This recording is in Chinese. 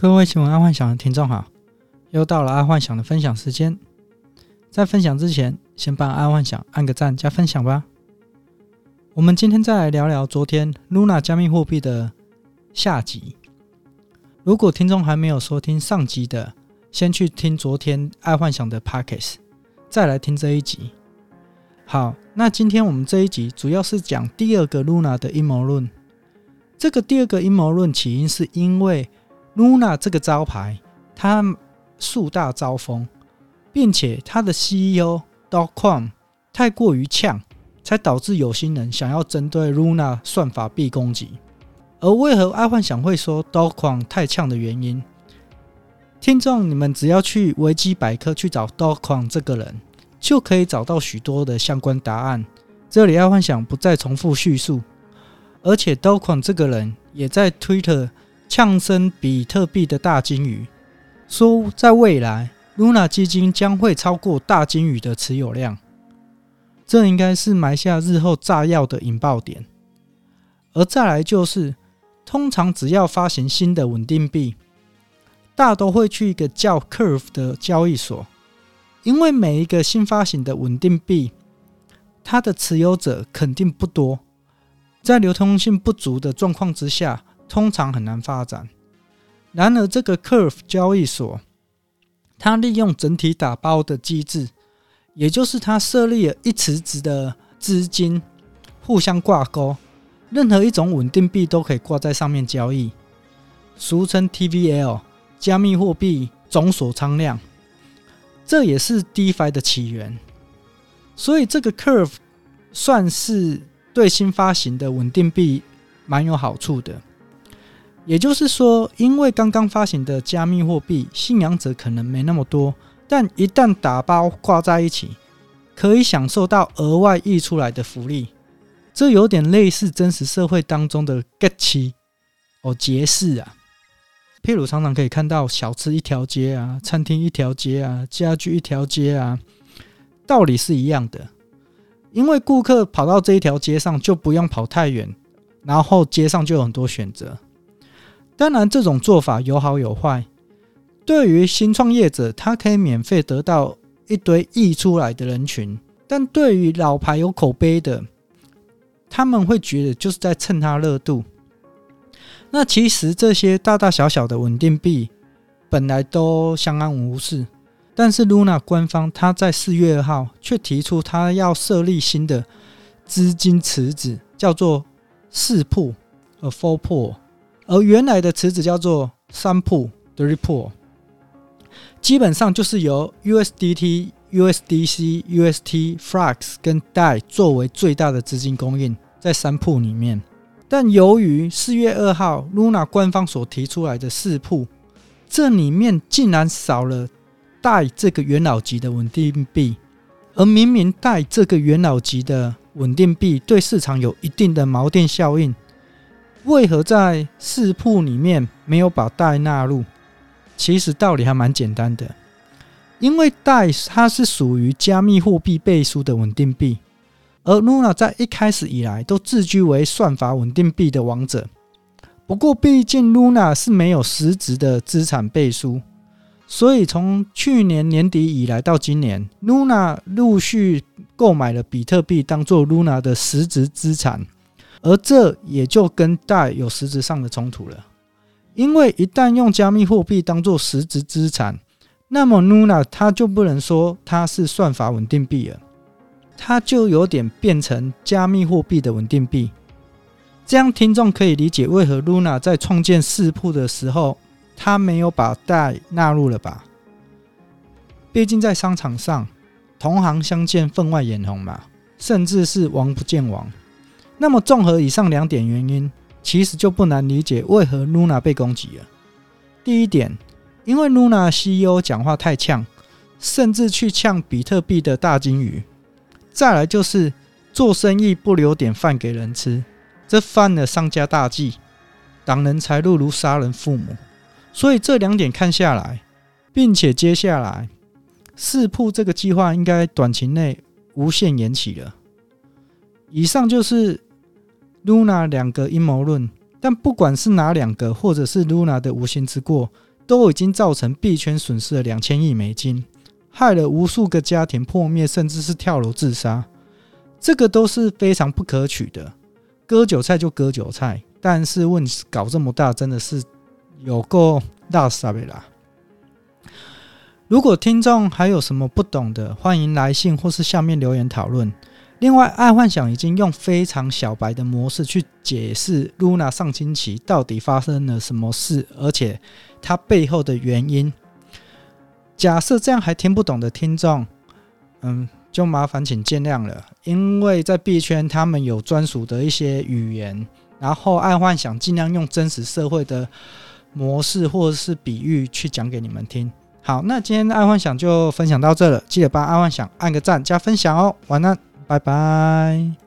各位喜欢阿幻想的听众好，又到了阿幻想的分享时间。在分享之前，先帮阿幻想按个赞加分享吧。我们今天再来聊聊昨天 Luna 加密货币的下集。如果听众还没有收听上集的，先去听昨天爱幻想的 Pockets，再来听这一集。好，那今天我们这一集主要是讲第二个 Luna 的阴谋论。这个第二个阴谋论起因是因为 Luna 这个招牌，它树大招风，并且它的 CEO Do Kwon 太过于呛，才导致有心人想要针对 Luna 算法币攻击。而为何爱幻想会说 Do Kwon 太呛的原因，听众你们只要去维基百科去找 Do Kwon 这个人，就可以找到许多的相关答案。这里爱幻想不再重复叙述。而且 Do Kwon 这个人也在 Twitter 呛声比特币的大鲸鱼，说在未来 Luna 基金将会超过大鲸鱼的持有量，这应该是埋下日后炸药的引爆点。而再来就是，通常只要发行新的稳定币，大都会去一个叫 Curve 的交易所，因为每一个新发行的稳定币，它的持有者肯定不多。在流通性不足的状况之下，通常很难发展。然而，这个 Curve 交易所，它利用整体打包的机制，也就是它设立了一池子的资金互相挂钩，任何一种稳定币都可以挂在上面交易，俗称 TVL 加密货币总锁仓量，这也是 DeFi 的起源。所以，这个 Curve 算是。对新发行的稳定币蛮有好处的，也就是说，因为刚刚发行的加密货币信仰者可能没那么多，但一旦打包挂在一起，可以享受到额外溢出来的福利。这有点类似真实社会当中的 get 期哦，节市啊，譬如常常可以看到小吃一条街啊，餐厅一条街啊，家具一条街啊，道理是一样的。因为顾客跑到这一条街上就不用跑太远，然后街上就有很多选择。当然，这种做法有好有坏。对于新创业者，他可以免费得到一堆溢出来的人群；但对于老牌有口碑的，他们会觉得就是在蹭他热度。那其实这些大大小小的稳定币本来都相安无事。但是 Luna 官方他在四月二号却提出，他要设立新的资金池子，叫做四铺和 Four Pool，而原来的池子叫做三铺的 report，基本上就是由 USDT、USDC、UST、Flux 跟 DAI 作为最大的资金供应在三铺里面。但由于四月二号 Luna 官方所提出来的四铺，这里面竟然少了。DAI 这个元老级的稳定币，而明明 DAI 这个元老级的稳定币对市场有一定的锚定效应，为何在四铺里面没有把代纳入？其实道理还蛮简单的，因为代它是属于加密货币背书的稳定币，而 Luna 在一开始以来都自居为算法稳定币的王者。不过，毕竟 Luna 是没有实质的资产背书。所以，从去年年底以来到今年，Luna 陆续购买了比特币当做 Luna 的实质资产，而这也就跟 DAI 有实质上的冲突了。因为一旦用加密货币当做实质资产，那么 Luna 它就不能说它是算法稳定币了，它就有点变成加密货币的稳定币。这样听众可以理解为何 Luna 在创建四铺的时候。他没有把 DAI 纳入了吧？毕竟在商场上，同行相见分外眼红嘛，甚至是王不见王。那么综合以上两点原因，其实就不难理解为何 Luna 被攻击了。第一点，因为 Luna CEO 讲话太呛，甚至去呛比特币的大鲸鱼。再来就是做生意不留点饭给人吃，这犯了商家大忌，挡人财路如杀人父母。所以这两点看下来，并且接下来四铺这个计划应该短期内无限延期了。以上就是 Luna 两个阴谋论，但不管是哪两个，或者是 Luna 的无心之过，都已经造成币圈损失了两千亿美金，害了无数个家庭破灭，甚至是跳楼自杀，这个都是非常不可取的。割韭菜就割韭菜，但是问题搞这么大，真的是有够大傻逼啦！如果听众还有什么不懂的，欢迎来信或是下面留言讨论。另外，爱幻想已经用非常小白的模式去解释 Luna 上星期到底发生了什么事，而且它背后的原因。假设这样还听不懂的听众，嗯，就麻烦请见谅了，因为在币圈他们有专属的一些语言，然后爱幻想尽量用真实社会的模式或者是比喻去讲给你们听。好，那今天的爱幻想就分享到这了，记得帮爱幻想按个赞加分享哦。晚安，拜拜。